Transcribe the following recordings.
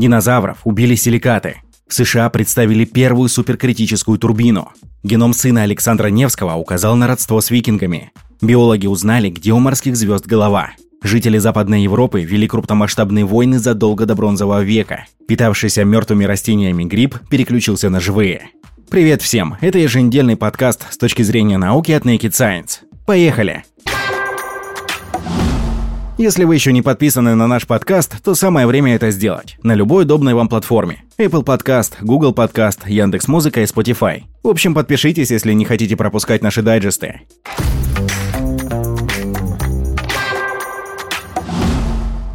Динозавров убили силикаты. В США представили первую суперкритическую турбину. Геном сына Александра Невского указал на родство с викингами. Биологи узнали, где у морских звезд голова. Жители Западной Европы вели крупномасштабные войны задолго до Бронзового века. Питавшийся мертвыми растениями гриб переключился на живые. Привет всем! Это еженедельный подкаст с точки зрения науки от Naked Science. Поехали! Если вы еще не подписаны на наш подкаст, то самое время это сделать. На любой удобной вам платформе. Apple Podcast, Google Podcast, Яндекс.Музыка и Spotify. В общем, подпишитесь, если не хотите пропускать наши дайджесты.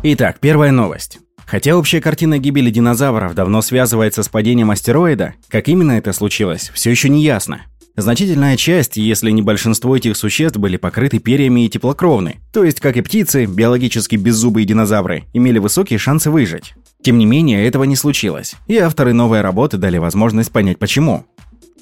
Итак, первая новость. Хотя общая картина гибели динозавров давно связывается с падением астероида, как именно это случилось, все еще не ясно. Значительная часть, если не большинство этих существ, были покрыты перьями и теплокровны, то есть, как и птицы, биологически беззубые динозавры имели высокие шансы выжить. Тем не менее, этого не случилось, и авторы новой работы дали возможность понять почему.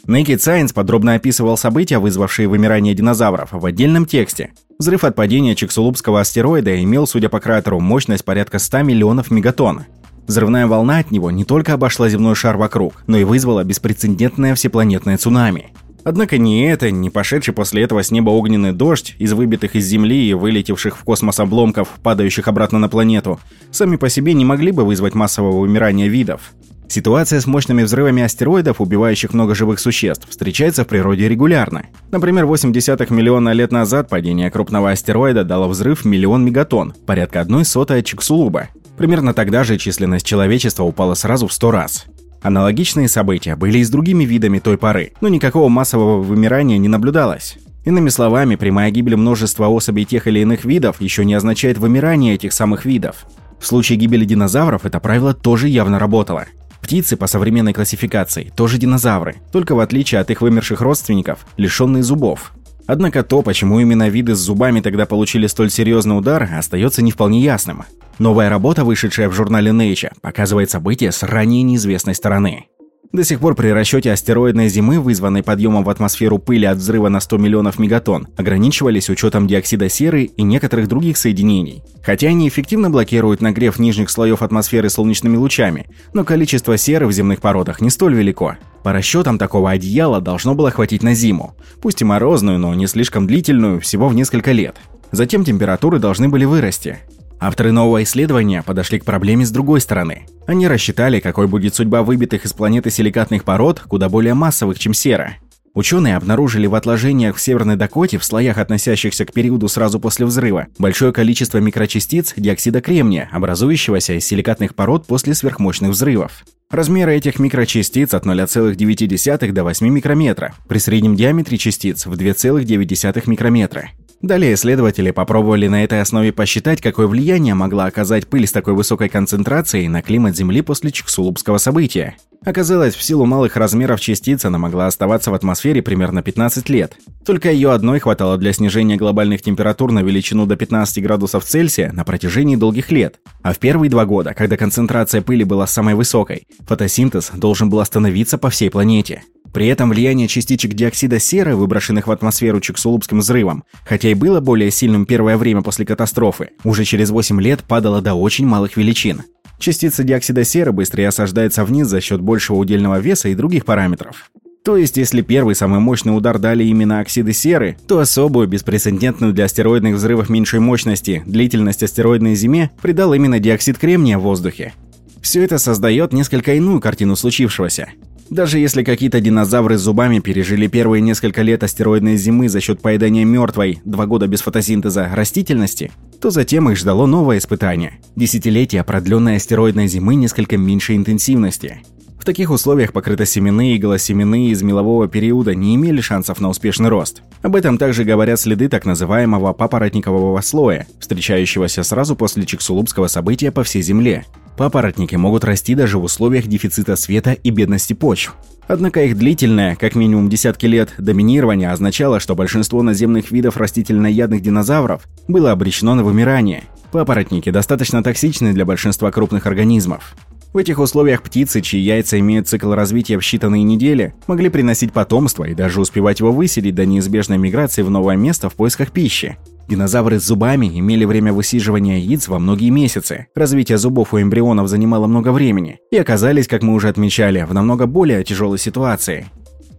Naked Science подробно описывал события, вызвавшие вымирание динозавров, в отдельном тексте. Взрыв от падения Чиксулубского астероида имел, судя по кратеру, мощность порядка 100 миллионов мегатонн. Взрывная волна от него не только обошла земной шар вокруг, но и вызвала беспрецедентное всепланетное цунами. Однако ни это, ни пошедший после этого с неба огненный дождь из выбитых из Земли и вылетевших в космос обломков, падающих обратно на планету, сами по себе не могли бы вызвать массового вымирания видов. Ситуация с мощными взрывами астероидов, убивающих много живых существ, встречается в природе регулярно. Например, 0,8 миллиона лет назад падение крупного астероида дало взрыв миллион мегатонн, порядка одной сотой от Чиксулуба. Примерно тогда же численность человечества упала сразу в 100 раз. Аналогичные события были и с другими видами той поры, но никакого массового вымирания не наблюдалось. Иными словами, прямая гибель множества особей тех или иных видов еще не означает вымирание этих самых видов. В случае гибели динозавров это правило тоже явно работало. Птицы по современной классификации тоже динозавры, только в отличие от их вымерших родственников, лишенные зубов. Однако то, почему именно виды с зубами тогда получили столь серьезный удар, остается не вполне ясным. Новая работа, вышедшая в журнале Nature, показывает события с ранее неизвестной стороны. До сих пор при расчете астероидной зимы, вызванной подъемом в атмосферу пыли от взрыва на 100 миллионов мегатонн, ограничивались учетом диоксида серы и некоторых других соединений. Хотя они эффективно блокируют нагрев нижних слоев атмосферы солнечными лучами, но количество серы в земных породах не столь велико. По расчетам такого одеяла должно было хватить на зиму, пусть и морозную, но не слишком длительную, всего в несколько лет. Затем температуры должны были вырасти. Авторы нового исследования подошли к проблеме с другой стороны. Они рассчитали, какой будет судьба выбитых из планеты силикатных пород, куда более массовых, чем сера. Ученые обнаружили в отложениях в Северной Дакоте, в слоях, относящихся к периоду сразу после взрыва, большое количество микрочастиц диоксида кремния, образующегося из силикатных пород после сверхмощных взрывов. Размеры этих микрочастиц от 0,9 до 8 микрометра, при среднем диаметре частиц в 2,9 микрометра. Далее исследователи попробовали на этой основе посчитать, какое влияние могла оказать пыль с такой высокой концентрацией на климат Земли после Чиксулубского события. Оказалось, в силу малых размеров частиц она могла оставаться в атмосфере примерно 15 лет. Только ее одной хватало для снижения глобальных температур на величину до 15 градусов Цельсия на протяжении долгих лет. А в первые два года, когда концентрация пыли была самой высокой, фотосинтез должен был остановиться по всей планете. При этом влияние частичек диоксида серы, выброшенных в атмосферу Чиксулубским взрывом, хотя и было более сильным первое время после катастрофы, уже через 8 лет падало до очень малых величин. Частица диоксида серы быстрее осаждается вниз за счет большего удельного веса и других параметров. То есть, если первый самый мощный удар дали именно оксиды серы, то особую, беспрецедентную для астероидных взрывов меньшей мощности длительность астероидной зиме придал именно диоксид кремния в воздухе. Все это создает несколько иную картину случившегося. Даже если какие-то динозавры с зубами пережили первые несколько лет астероидной зимы за счет поедания мертвой, два года без фотосинтеза, растительности, то затем их ждало новое испытание – десятилетия продленной астероидной зимы несколько меньшей интенсивности. В таких условиях покрытосеменные и голосеменные из мелового периода не имели шансов на успешный рост. Об этом также говорят следы так называемого папоротникового слоя, встречающегося сразу после Чиксулубского события по всей Земле. Папоротники могут расти даже в условиях дефицита света и бедности почв. Однако их длительное, как минимум десятки лет, доминирование означало, что большинство наземных видов растительноядных динозавров было обречено на вымирание. Папоротники достаточно токсичны для большинства крупных организмов. В этих условиях птицы, чьи яйца имеют цикл развития в считанные недели, могли приносить потомство и даже успевать его выселить до неизбежной миграции в новое место в поисках пищи. Динозавры с зубами имели время высиживания яиц во многие месяцы. Развитие зубов у эмбрионов занимало много времени и оказались, как мы уже отмечали, в намного более тяжелой ситуации.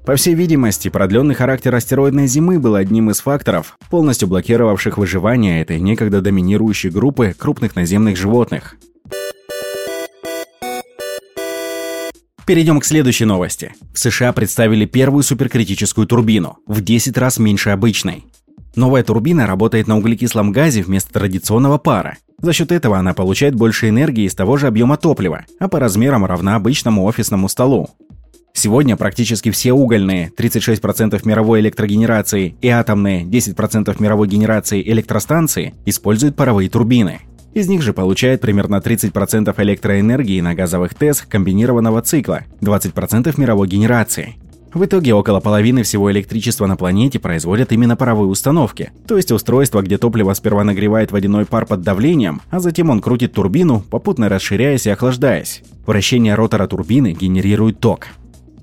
По всей видимости, продленный характер астероидной зимы был одним из факторов, полностью блокировавших выживание этой некогда доминирующей группы крупных наземных животных. Перейдем к следующей новости. В США представили первую суперкритическую турбину, в 10 раз меньше обычной. Новая турбина работает на углекислом газе вместо традиционного пара. За счет этого она получает больше энергии из того же объема топлива, а по размерам равна обычному офисному столу. Сегодня практически все угольные, 36% мировой электрогенерации, и атомные, 10% мировой генерации электростанции, используют паровые турбины. Из них же получает примерно 30% электроэнергии на газовых ТЭС комбинированного цикла, 20% мировой генерации. В итоге около половины всего электричества на планете производят именно паровые установки, то есть устройство, где топливо сперва нагревает водяной пар под давлением, а затем он крутит турбину, попутно расширяясь и охлаждаясь. Вращение ротора турбины генерирует ток.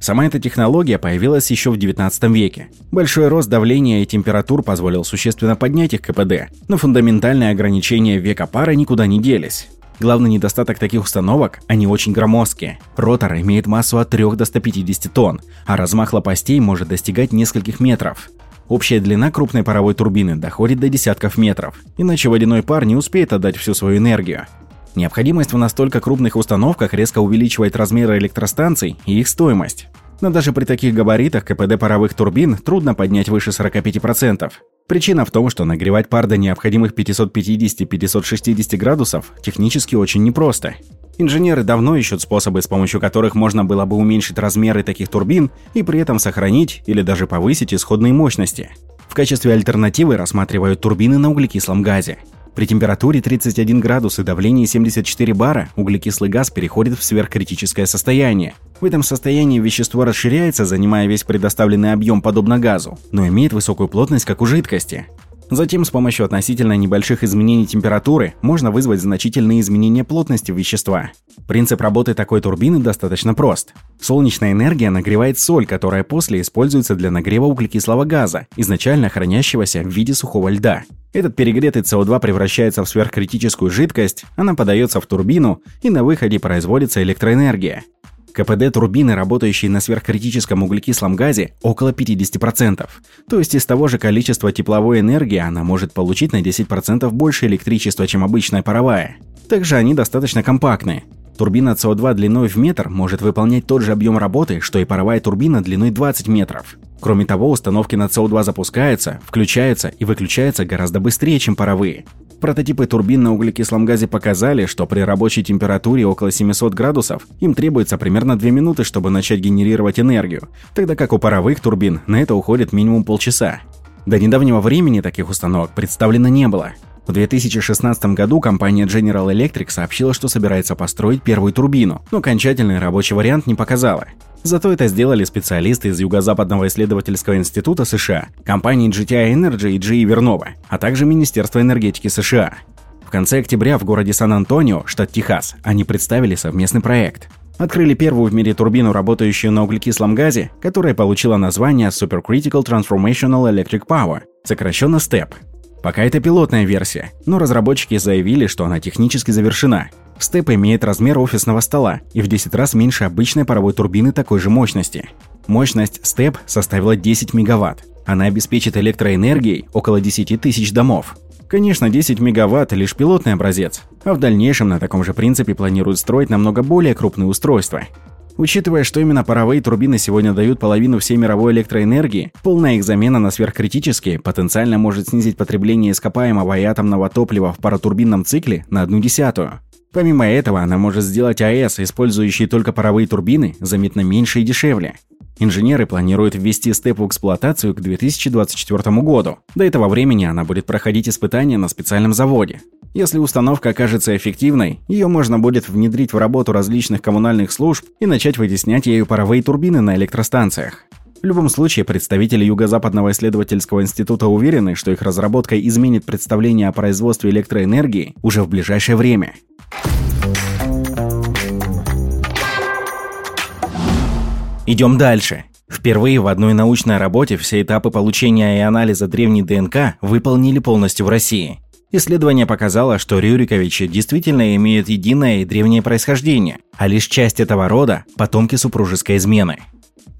Сама эта технология появилась еще в 19 веке. Большой рост давления и температур позволил существенно поднять их КПД, но фундаментальные ограничения века пары никуда не делись. Главный недостаток таких установок – они очень громоздкие. Ротор имеет массу от 3 до 150 тонн, а размах лопастей может достигать нескольких метров. Общая длина крупной паровой турбины доходит до десятков метров, иначе водяной пар не успеет отдать всю свою энергию. Необходимость в настолько крупных установках резко увеличивает размеры электростанций и их стоимость. Но даже при таких габаритах КПД паровых турбин трудно поднять выше 45%. Причина в том, что нагревать пар до необходимых 550-560 градусов технически очень непросто. Инженеры давно ищут способы, с помощью которых можно было бы уменьшить размеры таких турбин и при этом сохранить или даже повысить исходные мощности. В качестве альтернативы рассматривают турбины на углекислом газе. При температуре 31 градус и давлении 74 бара углекислый газ переходит в сверхкритическое состояние. В этом состоянии вещество расширяется, занимая весь предоставленный объем подобно газу, но имеет высокую плотность, как у жидкости. Затем с помощью относительно небольших изменений температуры можно вызвать значительные изменения плотности вещества. Принцип работы такой турбины достаточно прост. Солнечная энергия нагревает соль, которая после используется для нагрева углекислого газа, изначально хранящегося в виде сухого льда. Этот перегретый СО2 превращается в сверхкритическую жидкость, она подается в турбину, и на выходе производится электроэнергия. КПД турбины, работающей на сверхкритическом углекислом газе, около 50%. То есть из того же количества тепловой энергии она может получить на 10% больше электричества, чем обычная паровая. Также они достаточно компактные. Турбина СО2 длиной в метр может выполнять тот же объем работы, что и паровая турбина длиной 20 метров. Кроме того, установки на СО2 запускаются, включаются и выключаются гораздо быстрее, чем паровые. Прототипы турбин на углекислом газе показали, что при рабочей температуре около 700 градусов им требуется примерно 2 минуты, чтобы начать генерировать энергию, тогда как у паровых турбин на это уходит минимум полчаса. До недавнего времени таких установок представлено не было. В 2016 году компания General Electric сообщила, что собирается построить первую турбину, но окончательный рабочий вариант не показала. Зато это сделали специалисты из Юго-Западного исследовательского института США, компании GTI Energy и GE Vernova, а также Министерства энергетики США. В конце октября в городе Сан-Антонио, штат Техас, они представили совместный проект. Открыли первую в мире турбину, работающую на углекислом газе, которая получила название Supercritical Transformational Electric Power, сокращенно STEP. Пока это пилотная версия, но разработчики заявили, что она технически завершена – Степ имеет размер офисного стола и в 10 раз меньше обычной паровой турбины такой же мощности. Мощность Степ составила 10 мегаватт. Она обеспечит электроэнергией около 10 тысяч домов. Конечно, 10 мегаватт – лишь пилотный образец, а в дальнейшем на таком же принципе планируют строить намного более крупные устройства. Учитывая, что именно паровые турбины сегодня дают половину всей мировой электроэнергии, полная их замена на сверхкритические потенциально может снизить потребление ископаемого и атомного топлива в паротурбинном цикле на одну десятую. Помимо этого, она может сделать АЭС, использующий только паровые турбины, заметно меньше и дешевле. Инженеры планируют ввести степ в эксплуатацию к 2024 году. До этого времени она будет проходить испытания на специальном заводе. Если установка окажется эффективной, ее можно будет внедрить в работу различных коммунальных служб и начать вытеснять ею паровые турбины на электростанциях. В любом случае, представители Юго-Западного исследовательского института уверены, что их разработка изменит представление о производстве электроэнергии уже в ближайшее время. Идем дальше. Впервые в одной научной работе все этапы получения и анализа древней ДНК выполнили полностью в России. Исследование показало, что Рюриковичи действительно имеют единое и древнее происхождение, а лишь часть этого рода – потомки супружеской измены.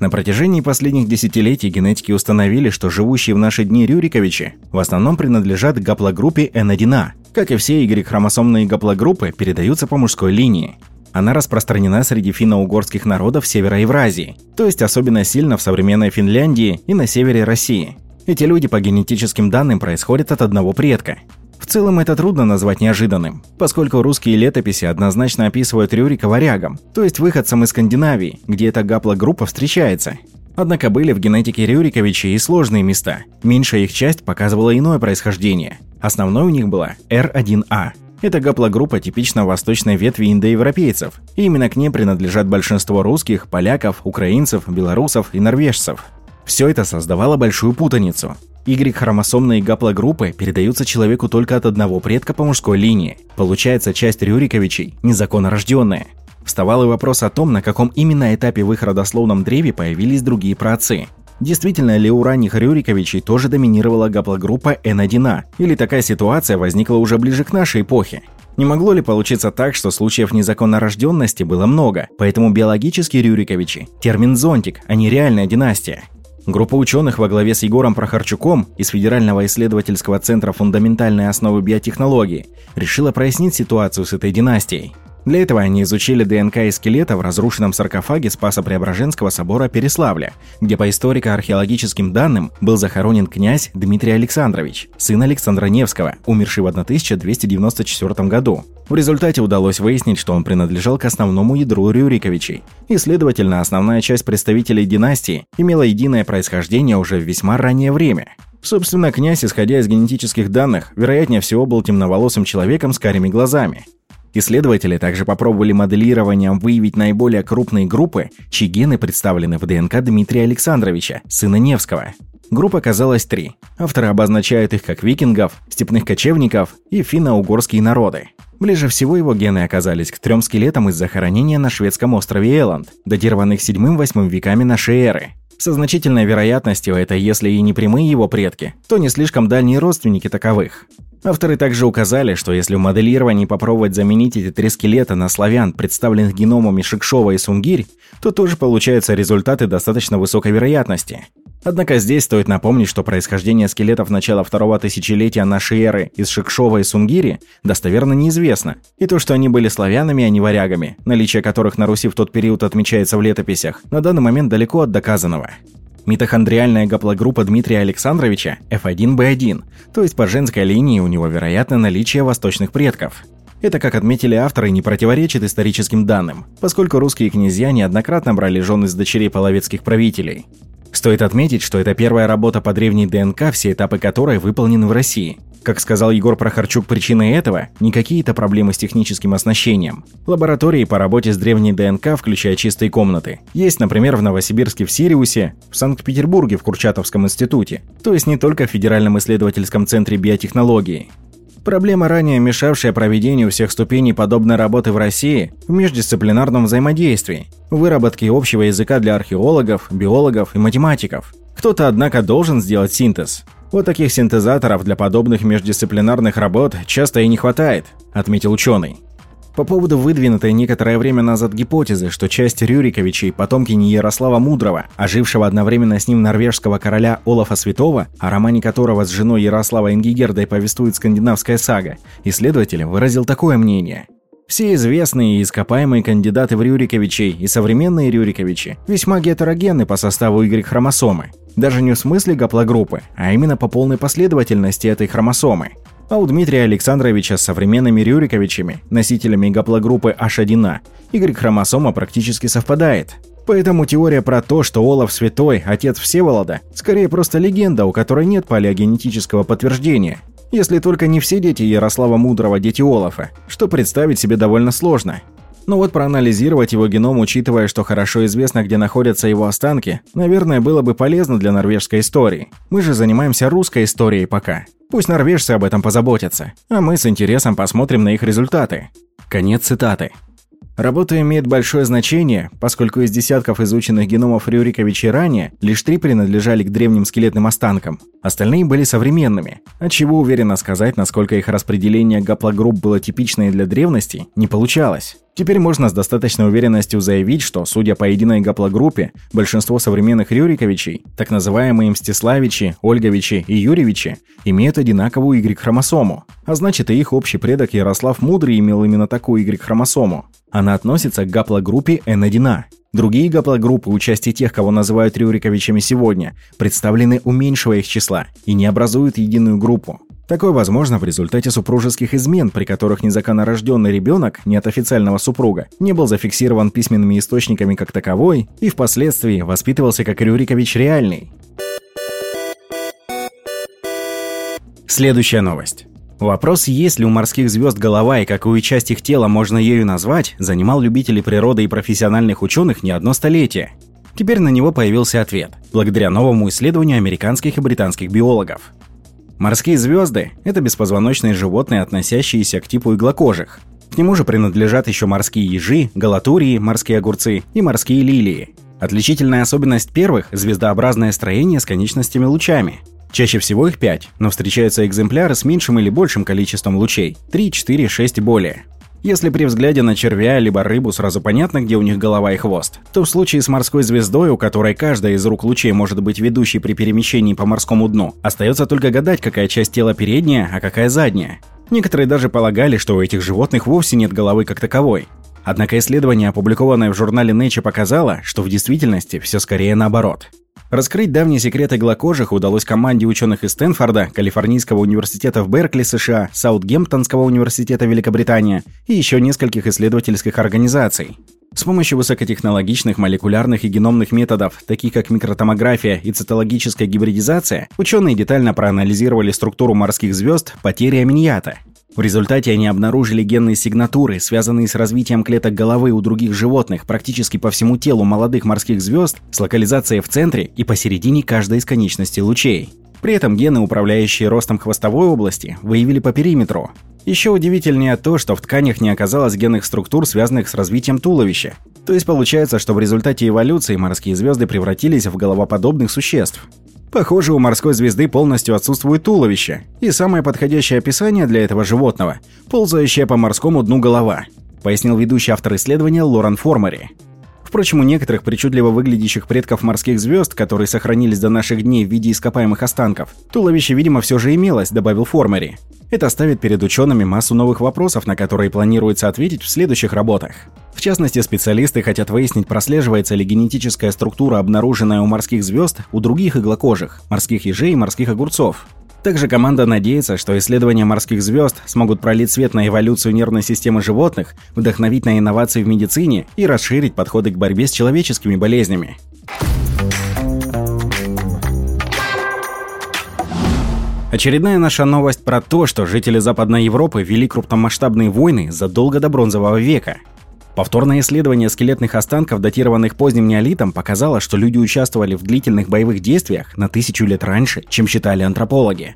На протяжении последних десятилетий генетики установили, что живущие в наши дни Рюриковичи в основном принадлежат гаплогруппе N1A. Как и все Y-хромосомные гаплогруппы, передаются по мужской линии. Она распространена среди финно-угорских народов севера Евразии, то есть особенно сильно в современной Финляндии и на севере России. Эти люди по генетическим данным происходят от одного предка. В целом это трудно назвать неожиданным, поскольку русские летописи однозначно описывают Рюрика варягом, то есть выходцем из Скандинавии, где эта гаплогруппа встречается. Однако были в генетике Рюриковичей и сложные места. Меньшая их часть показывала иное происхождение. Основной у них была R1A. Эта гаплогруппа типично восточной ветви индоевропейцев, и именно к ней принадлежат большинство русских, поляков, украинцев, белорусов и норвежцев. Все это создавало большую путаницу. Y-хромосомные гаплогруппы передаются человеку только от одного предка по мужской линии. Получается, часть Рюриковичей незаконно рожденная. Вставал и вопрос о том, на каком именно этапе в их родословном древе появились другие праотцы. Действительно ли у ранних Рюриковичей тоже доминировала гаплогруппа N1A, или такая ситуация возникла уже ближе к нашей эпохе? Не могло ли получиться так, что случаев незаконно рожденности было много, поэтому биологические Рюриковичи – термин «зонтик», а не реальная династия? Группа ученых во главе с Егором Прохорчуком из Федерального исследовательского центра фундаментальной основы биотехнологии решила прояснить ситуацию с этой династией. Для этого они изучили ДНК и скелета в разрушенном саркофаге Спасо-Преображенского собора Переславля, где по историко-археологическим данным был захоронен князь Дмитрий Александрович, сын Александра Невского, умерший в 1294 году. В результате удалось выяснить, что он принадлежал к основному ядру Рюриковичей, и, следовательно, основная часть представителей династии имела единое происхождение уже в весьма раннее время. Собственно, князь, исходя из генетических данных, вероятнее всего был темноволосым человеком с карими глазами. Исследователи также попробовали моделированием выявить наиболее крупные группы, чьи гены представлены в ДНК Дмитрия Александровича, сына Невского. Групп оказалось три. Авторы обозначают их как викингов, степных кочевников и финно-угорские народы. Ближе всего его гены оказались к трем скелетам из захоронения на шведском острове Элланд, датированных 7-8 веками нашей эры. Со значительной вероятностью это, если и не прямые его предки, то не слишком дальние родственники таковых. Авторы также указали, что если в моделировании попробовать заменить эти три скелета на славян, представленных геномами Шикшова и Сунгирь, то тоже получаются результаты достаточно высокой вероятности. Однако здесь стоит напомнить, что происхождение скелетов начала второго тысячелетия нашей эры из Шикшова и Сунгири достоверно неизвестно. И то, что они были славянами, а не варягами, наличие которых на Руси в тот период отмечается в летописях, на данный момент далеко от доказанного. Митохондриальная гаплогруппа Дмитрия Александровича F1B1, то есть по женской линии у него вероятно наличие восточных предков. Это, как отметили авторы, не противоречит историческим данным, поскольку русские князья неоднократно брали жены с дочерей половецких правителей. Стоит отметить, что это первая работа по древней ДНК, все этапы которой выполнены в России. Как сказал Егор Прохорчук, причиной этого не какие-то проблемы с техническим оснащением. Лаборатории по работе с древней ДНК, включая чистые комнаты, есть, например, в Новосибирске в Сириусе, в Санкт-Петербурге в Курчатовском институте, то есть не только в Федеральном исследовательском центре биотехнологии. Проблема, ранее мешавшая проведению всех ступеней подобной работы в России, в междисциплинарном взаимодействии, выработке общего языка для археологов, биологов и математиков. Кто-то, однако, должен сделать синтез. Вот таких синтезаторов для подобных междисциплинарных работ часто и не хватает, отметил ученый. По поводу выдвинутой некоторое время назад гипотезы, что часть Рюриковичей – потомки не Ярослава Мудрого, ожившего одновременно с ним норвежского короля Олафа Святого, о романе которого с женой Ярослава Ингигердой повествует скандинавская сага, исследователь выразил такое мнение. Все известные и ископаемые кандидаты в Рюриковичей и современные Рюриковичи весьма гетерогенны по составу Y-хромосомы. Даже не в смысле гаплогруппы, а именно по полной последовательности этой хромосомы. А у Дмитрия Александровича с современными Рюриковичами, носителями гаплогруппы H1A, Y-хромосома практически совпадает. Поэтому теория про то, что Олаф Святой – отец Всеволода, скорее просто легенда, у которой нет палеогенетического подтверждения. Если только не все дети Ярослава Мудрого – дети Олафа, что представить себе довольно сложно. Но вот проанализировать его геном, учитывая, что хорошо известно, где находятся его останки, наверное, было бы полезно для норвежской истории. Мы же занимаемся русской историей пока. Пусть норвежцы об этом позаботятся, а мы с интересом посмотрим на их результаты. Конец цитаты. Работа имеет большое значение, поскольку из десятков изученных геномов Рюриковича ранее лишь три принадлежали к древним скелетным останкам. Остальные были современными, отчего уверенно сказать, насколько их распределение гаплогрупп было типичное для древности, не получалось. Теперь можно с достаточной уверенностью заявить, что, судя по единой гаплогруппе, большинство современных Рюриковичей, так называемые Мстиславичи, Ольговичи и Юрьевичи, имеют одинаковую Y-хромосому. А значит, и их общий предок Ярослав Мудрый имел именно такую Y-хромосому. Она относится к гаплогруппе N1A. Другие гаплогруппы у части тех, кого называют Рюриковичами сегодня, представлены у меньшего их числа и не образуют единую группу. Такое возможно в результате супружеских измен, при которых незаконно рожденный ребенок, не от официального супруга, не был зафиксирован письменными источниками как таковой и впоследствии воспитывался как Рюрикович реальный. Следующая новость. Вопрос, есть ли у морских звезд голова и какую часть их тела можно ею назвать, занимал любителей природы и профессиональных ученых не одно столетие. Теперь на него появился ответ, благодаря новому исследованию американских и британских биологов. Морские звезды – это беспозвоночные животные, относящиеся к типу иглокожих. К нему же принадлежат еще морские ежи, галатурии, морские огурцы и морские лилии. Отличительная особенность первых – звездообразное строение с конечностями лучами. Чаще всего их 5, но встречаются экземпляры с меньшим или большим количеством лучей – 3, 4, 6 и более. Если при взгляде на червя либо рыбу сразу понятно, где у них голова и хвост, то в случае с морской звездой, у которой каждая из рук лучей может быть ведущей при перемещении по морскому дну, остается только гадать, какая часть тела передняя, а какая задняя. Некоторые даже полагали, что у этих животных вовсе нет головы как таковой. Однако исследование, опубликованное в журнале Nature, показало, что в действительности все скорее наоборот. Раскрыть давние секреты глокожих удалось команде ученых из Стэнфорда, Калифорнийского университета в Беркли, США, Саутгемптонского университета Великобритания и еще нескольких исследовательских организаций. С помощью высокотехнологичных молекулярных и геномных методов, таких как микротомография и цитологическая гибридизация, ученые детально проанализировали структуру морских звезд потери аминьята в результате они обнаружили генные сигнатуры, связанные с развитием клеток головы у других животных практически по всему телу молодых морских звезд с локализацией в центре и посередине каждой из конечностей лучей. При этом гены, управляющие ростом хвостовой области, выявили по периметру. Еще удивительнее то, что в тканях не оказалось генных структур, связанных с развитием туловища. То есть получается, что в результате эволюции морские звезды превратились в головоподобных существ. Похоже, у морской звезды полностью отсутствует туловище, и самое подходящее описание для этого животного – ползающая по морскому дну голова, пояснил ведущий автор исследования Лорен Формари. Впрочем, у некоторых причудливо выглядящих предков морских звезд, которые сохранились до наших дней в виде ископаемых останков, туловище, видимо, все же имелось, добавил Формари. Это ставит перед учеными массу новых вопросов, на которые планируется ответить в следующих работах. В частности, специалисты хотят выяснить, прослеживается ли генетическая структура, обнаруженная у морских звезд, у других иглокожих, морских ежей и морских огурцов. Также команда надеется, что исследования морских звезд смогут пролить свет на эволюцию нервной системы животных, вдохновить на инновации в медицине и расширить подходы к борьбе с человеческими болезнями. Очередная наша новость про то, что жители Западной Европы вели крупномасштабные войны задолго до Бронзового века. Повторное исследование скелетных останков, датированных поздним неолитом, показало, что люди участвовали в длительных боевых действиях на тысячу лет раньше, чем считали антропологи.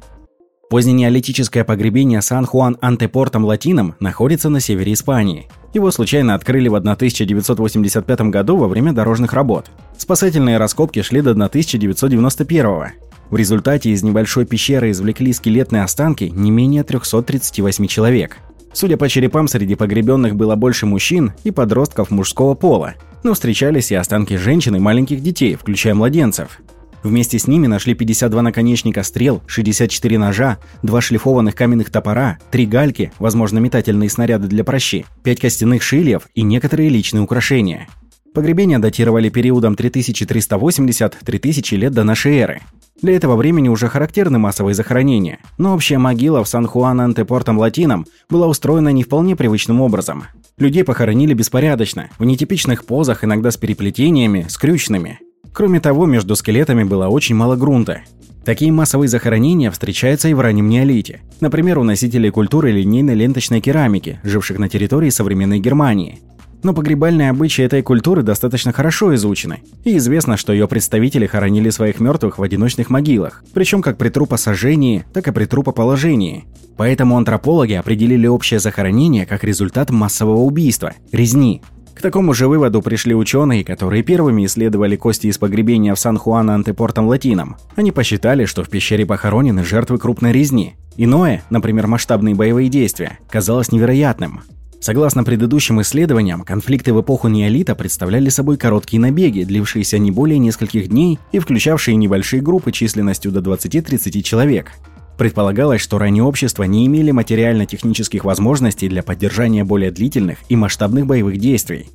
Поздненеолитическое погребение Сан-Хуан-Антепортом Латином находится на севере Испании. Его случайно открыли в 1985 году во время дорожных работ. Спасательные раскопки шли до 1991 в результате из небольшой пещеры извлекли скелетные останки не менее 338 человек. Судя по черепам, среди погребенных было больше мужчин и подростков мужского пола, но встречались и останки женщин и маленьких детей, включая младенцев. Вместе с ними нашли 52 наконечника стрел, 64 ножа, 2 шлифованных каменных топора, 3 гальки, возможно метательные снаряды для прощи, 5 костяных шильев и некоторые личные украшения. Погребения датировали периодом 3380-3000 лет до нашей эры. Для этого времени уже характерны массовые захоронения, но общая могила в Сан-Хуан-Антепортом Латином была устроена не вполне привычным образом. Людей похоронили беспорядочно, в нетипичных позах, иногда с переплетениями, скрюченными. Кроме того, между скелетами было очень мало грунта. Такие массовые захоронения встречаются и в раннем неолите. Например, у носителей культуры линейной ленточной керамики, живших на территории современной Германии. Но погребальные обычаи этой культуры достаточно хорошо изучены, и известно, что ее представители хоронили своих мертвых в одиночных могилах, причем как при трупосожжении, так и при трупоположении. Поэтому антропологи определили общее захоронение как результат массового убийства – резни. К такому же выводу пришли ученые, которые первыми исследовали кости из погребения в Сан-Хуан-Антепортом Латином. Они посчитали, что в пещере похоронены жертвы крупной резни. Иное, например, масштабные боевые действия, казалось невероятным. Согласно предыдущим исследованиям, конфликты в эпоху неолита представляли собой короткие набеги, длившиеся не более нескольких дней и включавшие небольшие группы численностью до 20-30 человек. Предполагалось, что ранние общества не имели материально-технических возможностей для поддержания более длительных и масштабных боевых действий.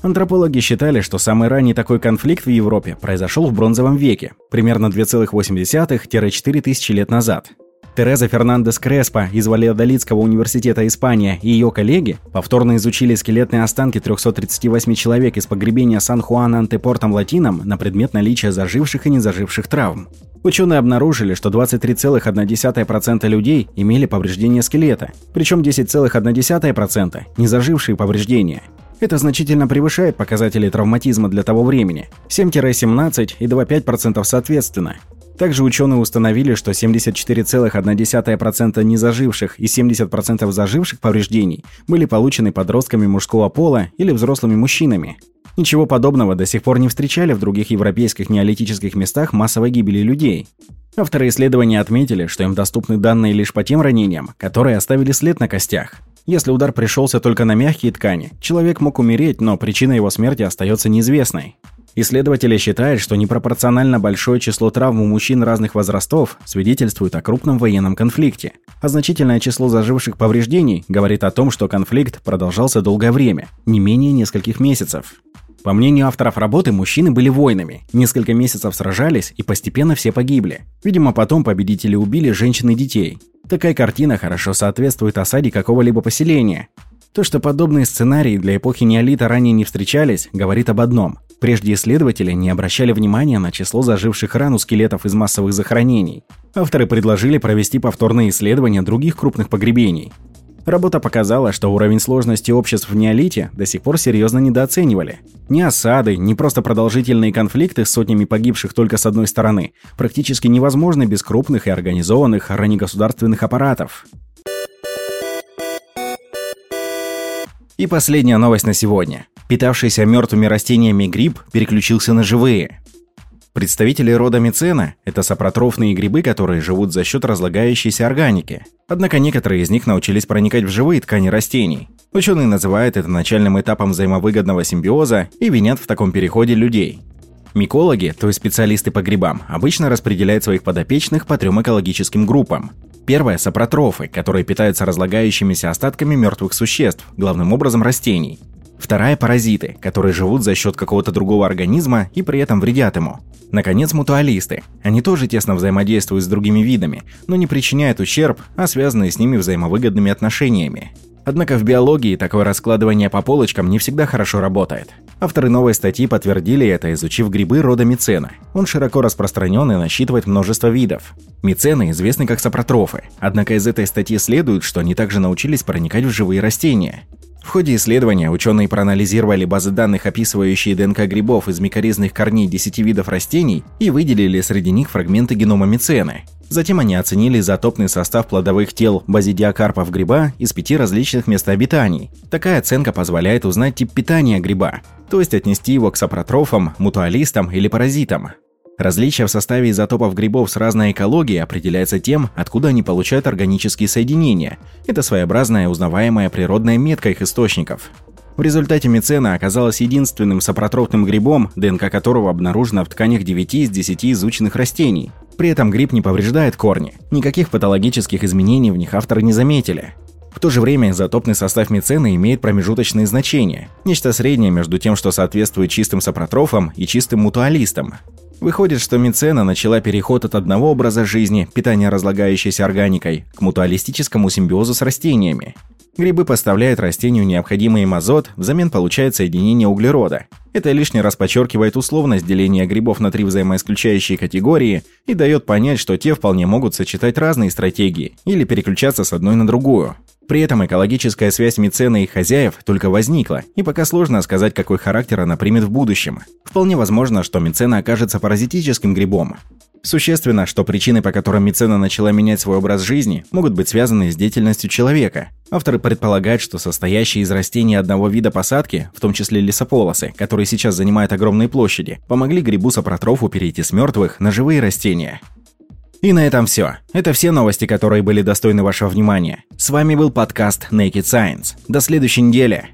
Антропологи считали, что самый ранний такой конфликт в Европе произошел в бронзовом веке, примерно 2,8-4 тысячи лет назад. Тереза Фернандес Креспо из Валladолидского университета Испания и ее коллеги повторно изучили скелетные останки 338 человек из погребения Сан-Хуана Антепортом Латином на предмет наличия заживших и незаживших травм. Ученые обнаружили, что 23,1% людей имели повреждения скелета, причем 10,1% – незажившие повреждения. Это значительно превышает показатели травматизма для того времени – 7-17 и 2,5% соответственно. Также ученые установили, что 74,1% незаживших и 70% заживших повреждений были получены подростками мужского пола или взрослыми мужчинами. Ничего подобного до сих пор не встречали в других европейских неолитических местах массовой гибели людей. Авторы исследования отметили, что им доступны данные лишь по тем ранениям, которые оставили след на костях. Если удар пришелся только на мягкие ткани, человек мог умереть, но причина его смерти остается неизвестной. Исследователи считают, что непропорционально большое число травм у мужчин разных возрастов свидетельствует о крупном военном конфликте, а значительное число заживших повреждений говорит о том, что конфликт продолжался долгое время, не менее нескольких месяцев. По мнению авторов работы, мужчины были воинами, несколько месяцев сражались и постепенно все погибли. Видимо, потом победители убили женщин и детей. Такая картина хорошо соответствует осаде какого-либо поселения. То, что подобные сценарии для эпохи неолита ранее не встречались, говорит об одном. Прежде исследователи не обращали внимания на число заживших ран у скелетов из массовых захоронений. Авторы предложили провести повторные исследования других крупных погребений. Работа показала, что уровень сложности обществ в неолите до сих пор серьезно недооценивали. Ни осады, ни просто продолжительные конфликты с сотнями погибших только с одной стороны практически невозможны без крупных и организованных раннегосударственных аппаратов. И последняя новость на сегодня. Питавшийся мертвыми растениями гриб переключился на живые. Представители рода мицена – это сапротрофные грибы, которые живут за счет разлагающейся органики. Однако некоторые из них научились проникать в живые ткани растений. Ученые называют это начальным этапом взаимовыгодного симбиоза и винят в таком переходе людей. Микологи, то есть специалисты по грибам, обычно распределяют своих подопечных по трем экологическим группам. Первое – сапротрофы, которые питаются разлагающимися остатками мертвых существ, главным образом растений. Вторая – паразиты, которые живут за счет какого-то другого организма и при этом вредят ему. Наконец, мутуалисты. Они тоже тесно взаимодействуют с другими видами, но не причиняют ущерб, а связаны с ними взаимовыгодными отношениями. Однако в биологии такое раскладывание по полочкам не всегда хорошо работает. Авторы новой статьи подтвердили это, изучив грибы рода мицена. Он широко распространен и насчитывает множество видов. Мицены известны как сапротрофы, однако из этой статьи следует, что они также научились проникать в живые растения. В ходе исследования ученые проанализировали базы данных, описывающие ДНК грибов из микоризных корней 10 видов растений и выделили среди них фрагменты генома мицены. Затем они оценили изотопный состав плодовых тел базидиокарпов гриба из пяти различных мест обитаний. Такая оценка позволяет узнать тип питания гриба, то есть отнести его к сапротрофам, мутуалистам или паразитам. Различие в составе изотопов грибов с разной экологией определяется тем, откуда они получают органические соединения. Это своеобразная узнаваемая природная метка их источников. В результате мицена оказалась единственным сапротрофным грибом, ДНК которого обнаружена в тканях 9 из 10 изученных растений. При этом гриб не повреждает корни. Никаких патологических изменений в них авторы не заметили. В то же время изотопный состав мицена имеет промежуточные значения, нечто среднее между тем, что соответствует чистым сапротрофам и чистым мутуалистам. Выходит, что мицена начала переход от одного образа жизни, питания разлагающейся органикой, к мутуалистическому симбиозу с растениями. Грибы поставляют растению необходимый им азот, взамен получают соединение углерода. Это лишний раз подчеркивает условность деления грибов на три взаимоисключающие категории и дает понять, что те вполне могут сочетать разные стратегии или переключаться с одной на другую. При этом экологическая связь мицена и хозяев только возникла, и пока сложно сказать, какой характер она примет в будущем. Вполне возможно, что мицена окажется паразитическим грибом. Существенно, что причины, по которым мицена начала менять свой образ жизни, могут быть связаны с деятельностью человека. Авторы предполагают, что состоящие из растений одного вида посадки, в том числе лесополосы, которые сейчас занимают огромные площади, помогли грибу-сапротрофу перейти с мертвых на живые растения. И на этом все. Это все новости, которые были достойны вашего внимания. С вами был подкаст Naked Science. До следующей недели.